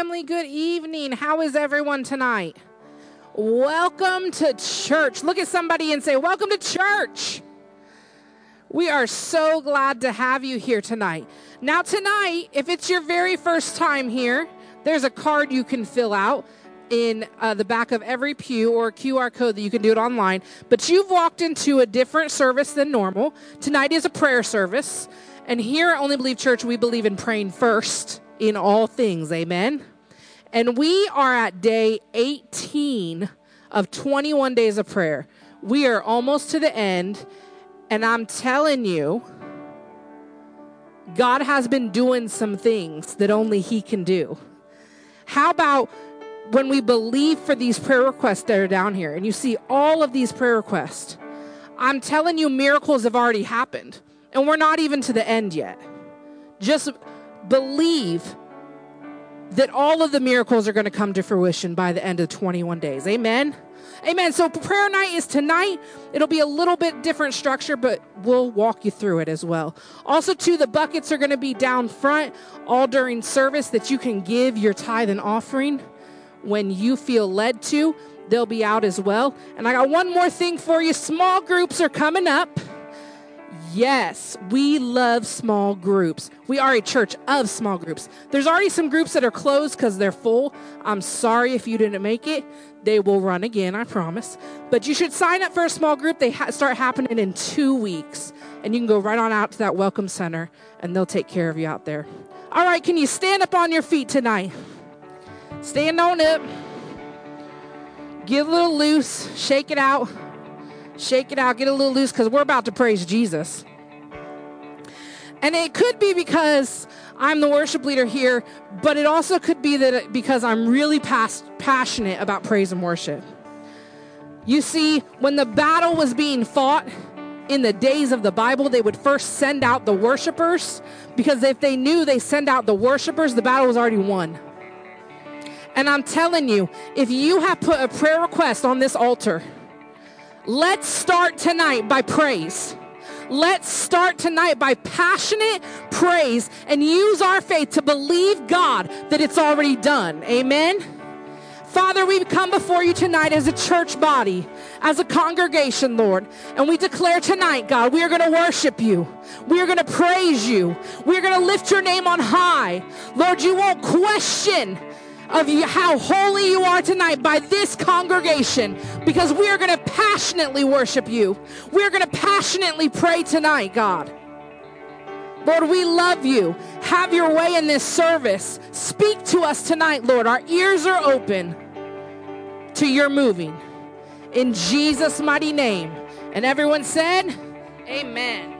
family. Good evening. How is everyone tonight? Welcome to church. Look at somebody and say, Welcome to church. We are so glad to have you here tonight. Now, tonight, if it's your very first time here, there's a card you can fill out in uh, the back of every pew or a QR code that you can do it online. But you've walked into a different service than normal. Tonight is a prayer service. And here at Only Believe Church, we believe in praying first in all things. Amen. And we are at day 18 of 21 days of prayer. We are almost to the end. And I'm telling you, God has been doing some things that only He can do. How about when we believe for these prayer requests that are down here and you see all of these prayer requests? I'm telling you, miracles have already happened. And we're not even to the end yet. Just believe that all of the miracles are going to come to fruition by the end of 21 days. Amen. Amen. So prayer night is tonight. It'll be a little bit different structure, but we'll walk you through it as well. Also, too, the buckets are going to be down front all during service that you can give your tithe and offering when you feel led to. They'll be out as well. And I got one more thing for you. Small groups are coming up. Yes, we love small groups. We are a church of small groups. There's already some groups that are closed because they're full. I'm sorry if you didn't make it. They will run again, I promise. But you should sign up for a small group. They ha- start happening in two weeks. And you can go right on out to that Welcome Center and they'll take care of you out there. All right, can you stand up on your feet tonight? Stand on up. Get a little loose. Shake it out. Shake it out, get a little loose because we're about to praise Jesus. And it could be because I'm the worship leader here, but it also could be that because I'm really past, passionate about praise and worship. You see, when the battle was being fought in the days of the Bible, they would first send out the worshipers because if they knew they send out the worshipers, the battle was already won. And I'm telling you, if you have put a prayer request on this altar, Let's start tonight by praise. Let's start tonight by passionate praise and use our faith to believe God that it's already done. Amen. Father, we come before you tonight as a church body, as a congregation, Lord, and we declare tonight, God, we are going to worship you. We are going to praise you. We are going to lift your name on high. Lord, you won't question of you, how holy you are tonight by this congregation because we are going to passionately worship you. We are going to passionately pray tonight, God. Lord, we love you. Have your way in this service. Speak to us tonight, Lord. Our ears are open to your moving. In Jesus' mighty name. And everyone said, Amen.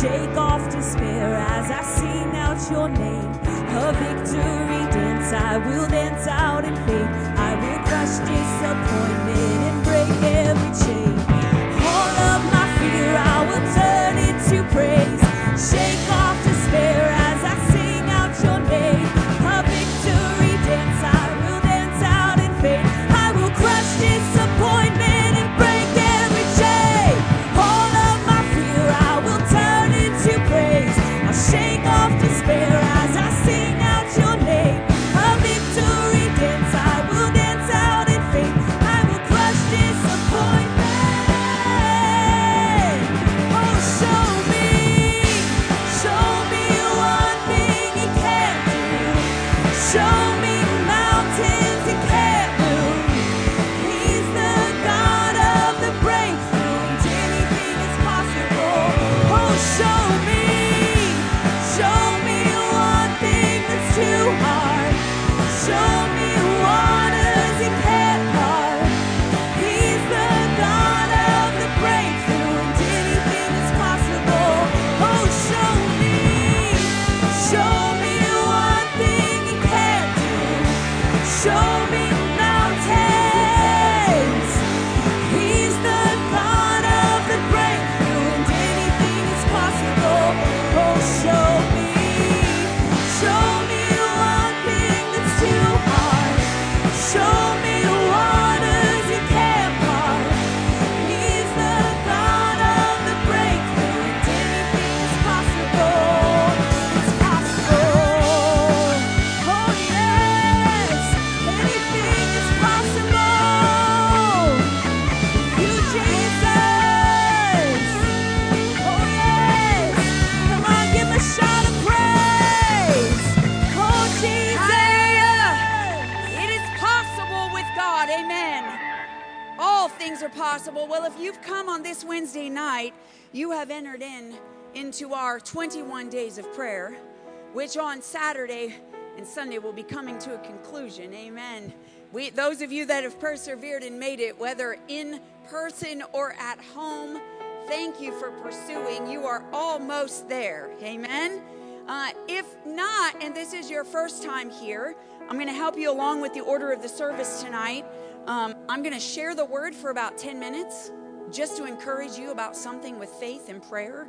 Shake off despair as I sing out your name. A victory dance I will dance out in faith. I will crush disappointment you have entered in into our 21 days of prayer, which on Saturday and Sunday will be coming to a conclusion. Amen. We, those of you that have persevered and made it, whether in person or at home, thank you for pursuing. You are almost there. Amen. Uh, if not, and this is your first time here, I'm going to help you along with the order of the service tonight. Um, I'm going to share the word for about 10 minutes just to encourage you about something with faith and prayer.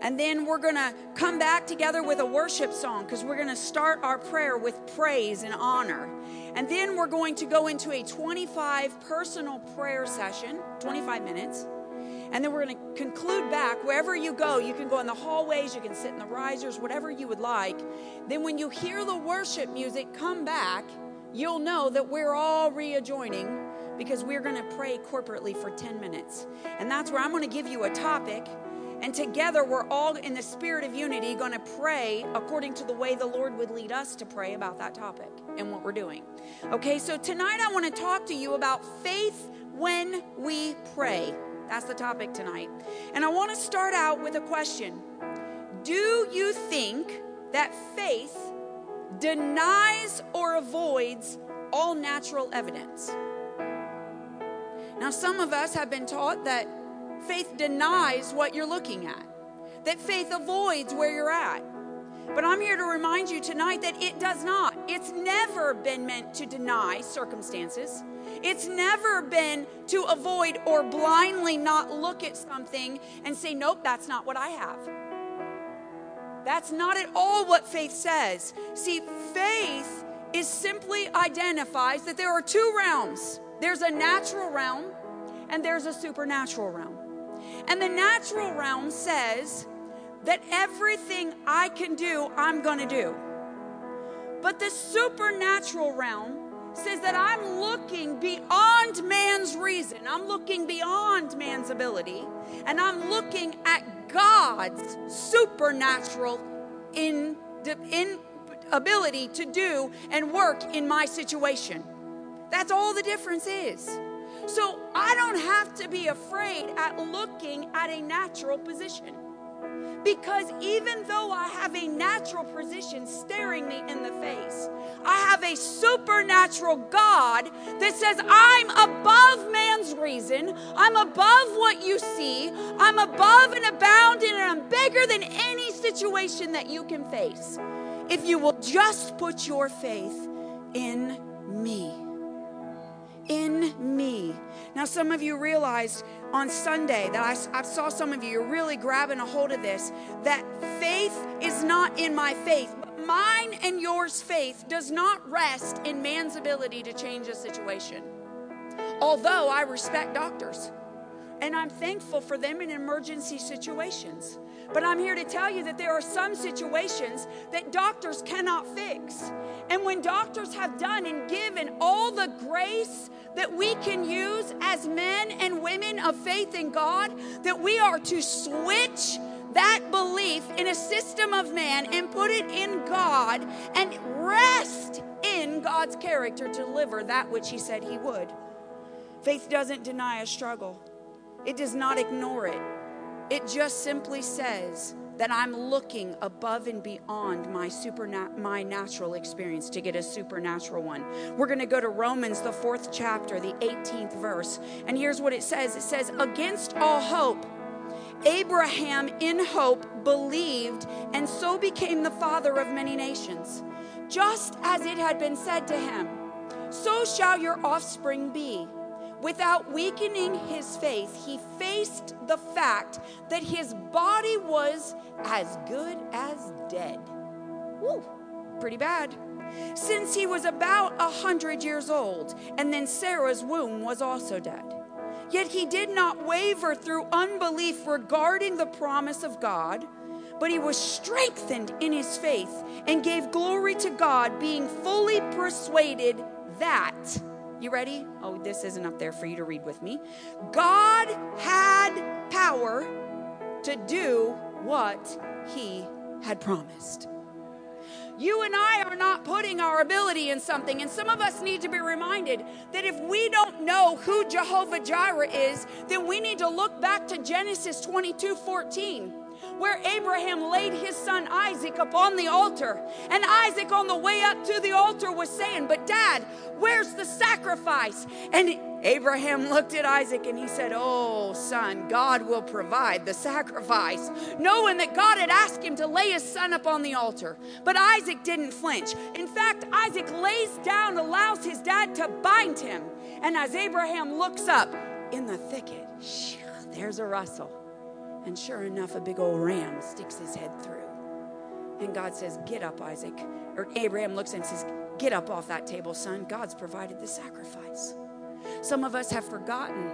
And then we're going to come back together with a worship song because we're going to start our prayer with praise and honor. And then we're going to go into a 25 personal prayer session, 25 minutes. And then we're going to conclude back wherever you go. You can go in the hallways, you can sit in the risers, whatever you would like. Then, when you hear the worship music come back, you'll know that we're all readjoining because we're going to pray corporately for 10 minutes. And that's where I'm going to give you a topic. And together, we're all in the spirit of unity going to pray according to the way the Lord would lead us to pray about that topic and what we're doing. Okay, so tonight I want to talk to you about faith when we pray. That's the topic tonight. And I want to start out with a question Do you think that faith denies or avoids all natural evidence? Now, some of us have been taught that faith denies what you're looking at, that faith avoids where you're at. But I'm here to remind you tonight that it does not. It's never been meant to deny circumstances. It's never been to avoid or blindly not look at something and say, nope, that's not what I have. That's not at all what faith says. See, faith is simply identifies that there are two realms there's a natural realm and there's a supernatural realm. And the natural realm says that everything I can do, I'm going to do. But the supernatural realm says that I'm looking beyond man's reason, I'm looking beyond man's ability, and I'm looking at God's supernatural in, in ability to do and work in my situation. That's all the difference is. So I don't have to be afraid at looking at a natural position. Because even though I have a natural position staring me in the face, I have a supernatural God that says, I'm above man's reason. I'm above what you see. I'm above and abounding, and I'm bigger than any situation that you can face. If you will just put your faith in me. In me. Now, some of you realized on Sunday that I, I saw some of you, really grabbing a hold of this, that faith is not in my faith, mine and yours faith does not rest in man's ability to change a situation. Although I respect doctors and I'm thankful for them in emergency situations. But I'm here to tell you that there are some situations that doctors cannot fix. And when doctors have done and given all the grace that we can use as men and women of faith in God, that we are to switch that belief in a system of man and put it in God and rest in God's character to deliver that which He said He would. Faith doesn't deny a struggle, it does not ignore it. It just simply says that I'm looking above and beyond my supernat- my natural experience to get a supernatural one. We're going to go to Romans the 4th chapter, the 18th verse. And here's what it says. It says, "Against all hope, Abraham in hope believed and so became the father of many nations, just as it had been said to him, so shall your offspring be." Without weakening his faith, he faced the fact that his body was as good as dead. Woo, pretty bad. Since he was about a hundred years old, and then Sarah's womb was also dead. Yet he did not waver through unbelief regarding the promise of God, but he was strengthened in his faith and gave glory to God, being fully persuaded that you ready? Oh, this isn't up there for you to read with me. God had power to do what he had promised. You and I are not putting our ability in something, and some of us need to be reminded that if we don't know who Jehovah Jireh is, then we need to look back to Genesis 22 14 where Abraham laid his son Isaac upon the altar. And Isaac, on the way up to the altar, was saying, But dad, where's the sacrifice? And Abraham looked at Isaac and he said, Oh, son, God will provide the sacrifice, knowing that God had asked him to lay his son up on the altar. But Isaac didn't flinch. In fact, Isaac lays down, allows his dad to bind him. And as Abraham looks up in the thicket, there's a rustle. And sure enough, a big old ram sticks his head through. And God says, Get up, Isaac. Or Abraham looks and says, Get up off that table, son. God's provided the sacrifice. Some of us have forgotten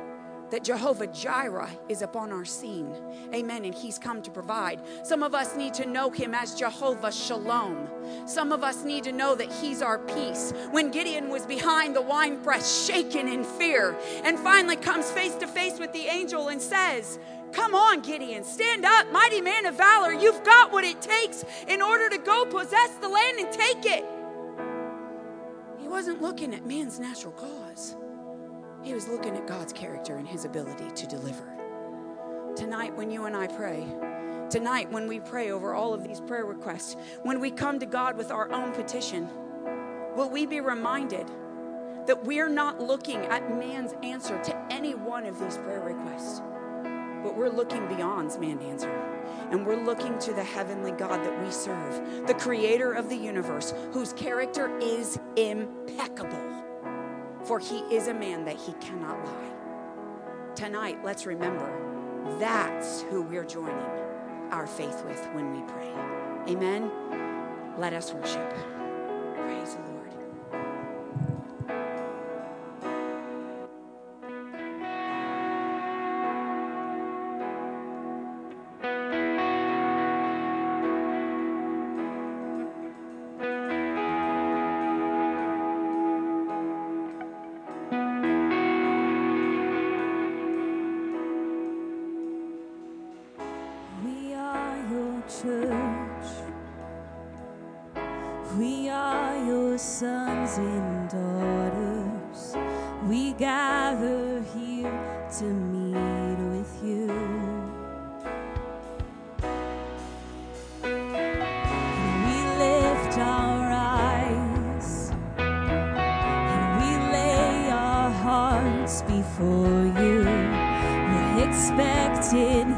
that Jehovah Jireh is upon our scene. Amen. And he's come to provide. Some of us need to know him as Jehovah Shalom. Some of us need to know that he's our peace. When Gideon was behind the winepress, shaken in fear, and finally comes face to face with the angel and says, Come on, Gideon, stand up, mighty man of valor. You've got what it takes in order to go possess the land and take it. He wasn't looking at man's natural cause, he was looking at God's character and his ability to deliver. Tonight, when you and I pray, tonight, when we pray over all of these prayer requests, when we come to God with our own petition, will we be reminded that we're not looking at man's answer to any one of these prayer requests? But we're looking beyond man's answer. And we're looking to the heavenly God that we serve, the creator of the universe, whose character is impeccable. For he is a man that he cannot lie. Tonight, let's remember that's who we're joining our faith with when we pray. Amen. Let us worship. Praise church. We are your sons and daughters. We gather here to meet with you. We lift our eyes and we lay our hearts before you. We're expecting.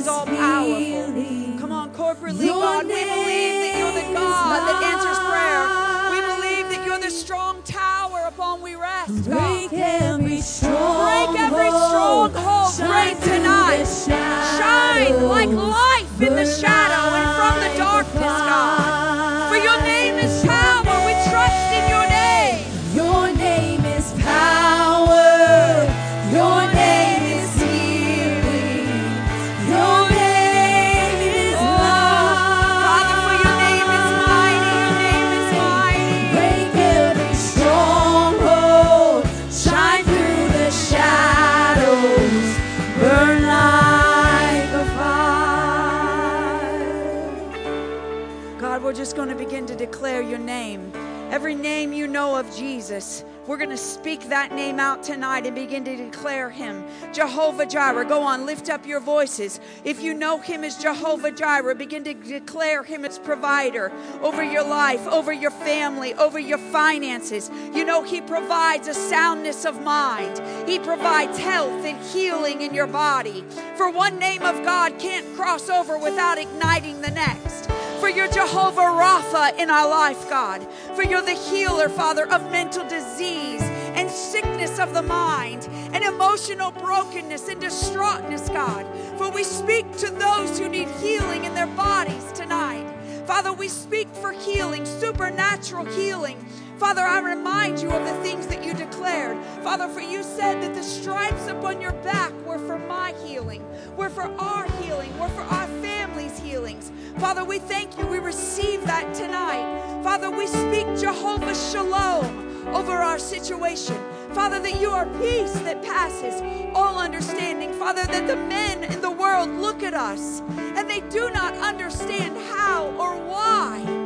He's all powerful. Come on, corporately, God, we believe that you're the God that answers we're going to speak that name out tonight and begin to declare him. Jehovah Jireh. Go on, lift up your voices. If you know him as Jehovah Jireh, begin to declare him as provider over your life, over your family, over your finances. You know he provides a soundness of mind, he provides health and healing in your body. For one name of God can't cross over without igniting the next for your Jehovah Rapha in our life, God. For you're the healer, Father, of mental disease and sickness of the mind and emotional brokenness and distraughtness, God. For we speak to those who need healing in their bodies tonight. Father, we speak for healing, supernatural healing. Father, I remind you of the things that you declared. Father, for you said that the stripes upon your back were for my healing, were for our healing, were for our families' healings. Father, we thank you. We receive that tonight. Father, we speak Jehovah Shalom over our situation. Father, that you are peace that passes all understanding. Father, that the men in the world look at us and they do not understand how or why.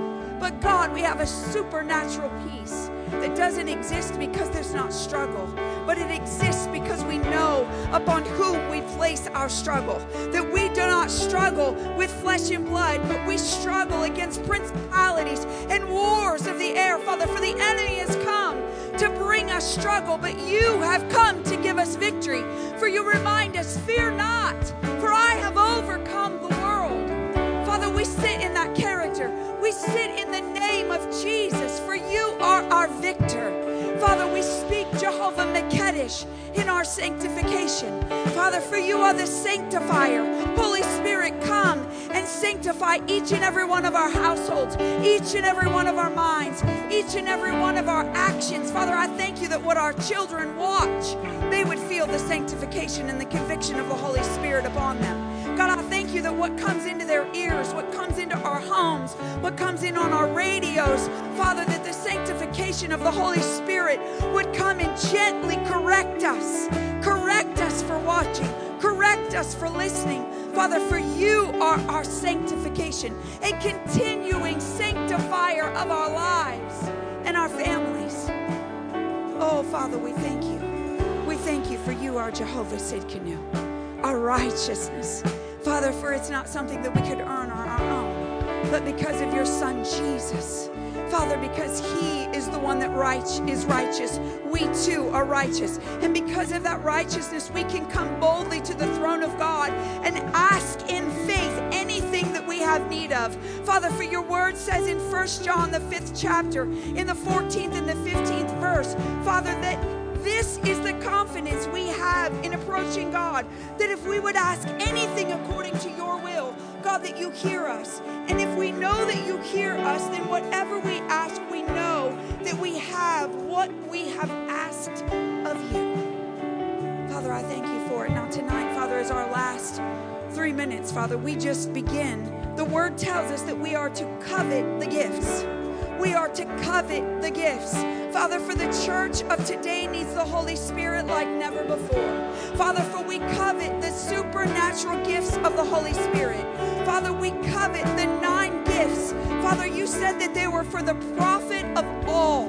But God, we have a supernatural peace that doesn't exist because there's not struggle, but it exists because we know upon whom we place our struggle. That we do not struggle with flesh and blood, but we struggle against principalities and wars of the air, Father. For the enemy has come to bring us struggle, but you have come to give us victory. For you remind us, fear not, for I have overcome the world. Father, we sit in that character. We sit in the name of Jesus, for you are our victor. Father, we speak Jehovah Mekedesh in our sanctification. Father, for you are the sanctifier. Holy Spirit, come and sanctify each and every one of our households, each and every one of our minds, each and every one of our actions. Father, I thank you that what our children watch, they would feel the sanctification and the conviction of the Holy Spirit upon them. God, I thank you that what comes into their ears, what comes into our homes, what comes in on our radios, Father, that the sanctification of the Holy Spirit would come and gently correct us. Correct us for watching, correct us for listening. Father, for you are our sanctification, a continuing sanctifier of our lives and our families. Oh, Father, we thank you. We thank you for you, our Jehovah Sidkenu, our righteousness. Father, for it's not something that we could earn on our own, but because of your Son, Jesus. Father, because He is the one that right, is righteous, we too are righteous. And because of that righteousness, we can come boldly to the throne of God and ask in faith anything that we have need of. Father, for your word says in 1 John, the fifth chapter, in the 14th and the 15th verse, Father, that this is the confidence we have in approaching God. That if we would ask anything according to your will, God, that you hear us. And if we know that you hear us, then whatever we ask, we know that we have what we have asked of you. Father, I thank you for it. Now, tonight, Father, is our last three minutes, Father. We just begin. The word tells us that we are to covet the gifts. We are to covet the gifts. Father, for the church of today needs the Holy Spirit like never before. Father, for we covet the supernatural gifts of the Holy Spirit. Father, we covet the nine gifts. Father, you said that they were for the profit of all.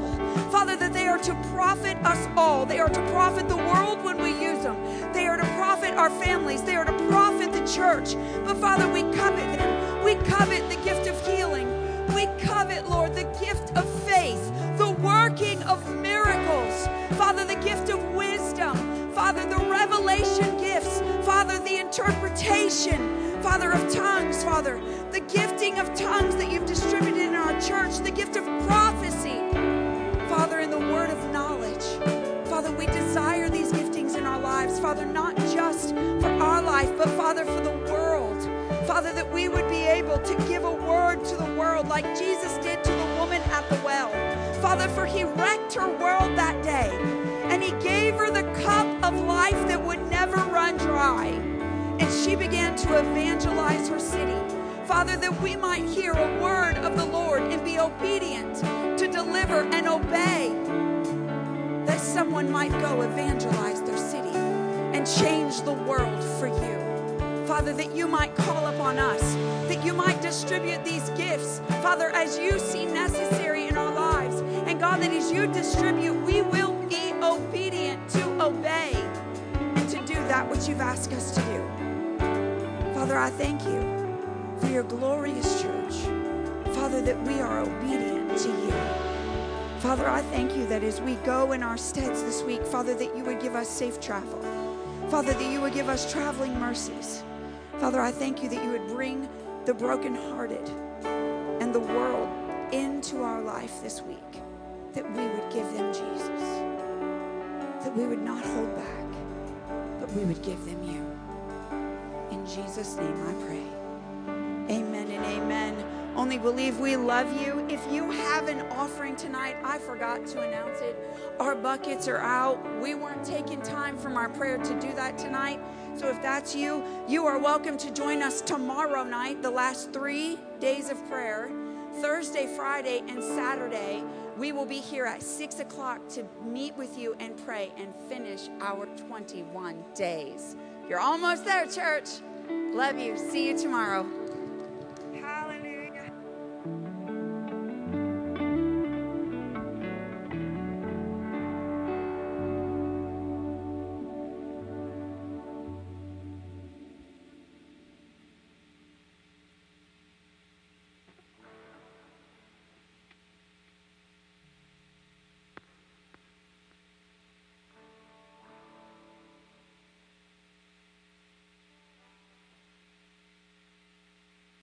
Father, that they are to profit us all. They are to profit the world when we use them. They are to profit our families. They are to profit the church. But Father, we covet them. We covet the gift of healing. We covet, Lord, the gift of faith, working of miracles. Father, the gift of wisdom. Father, the revelation gifts. Father, the interpretation, Father, of tongues, Father, the gifting of tongues that you've distributed in our church, the gift of prophecy, Father, in the word of knowledge. Father, we desire these giftings in our lives, Father, not just for our life, but Father, for the world. Father, that we would be able to give a word to the world like Jesus did to the woman at the well. Father, for he wrecked her world that day and he gave her the cup of life that would never run dry. And she began to evangelize her city. Father, that we might hear a word of the Lord and be obedient to deliver and obey, that someone might go evangelize their city and change the world for you. Father, that you might call upon us, that you might distribute these gifts, Father, as you see necessary That as you distribute, we will be obedient to obey and to do that which you've asked us to do. Father, I thank you for your glorious church. Father, that we are obedient to you. Father, I thank you that as we go in our steads this week, Father, that you would give us safe travel. Father, that you would give us traveling mercies. Father, I thank you that you would bring the brokenhearted and the world into our life this week, that we would give them Jesus, that we would not hold back, but we would give them you. In Jesus' name I pray. Amen and amen. Only believe we love you. If you have an offering tonight, I forgot to announce it. Our buckets are out. We weren't taking time from our prayer to do that tonight. So if that's you, you are welcome to join us tomorrow night, the last three days of prayer. Thursday, Friday, and Saturday, we will be here at 6 o'clock to meet with you and pray and finish our 21 days. You're almost there, church. Love you. See you tomorrow.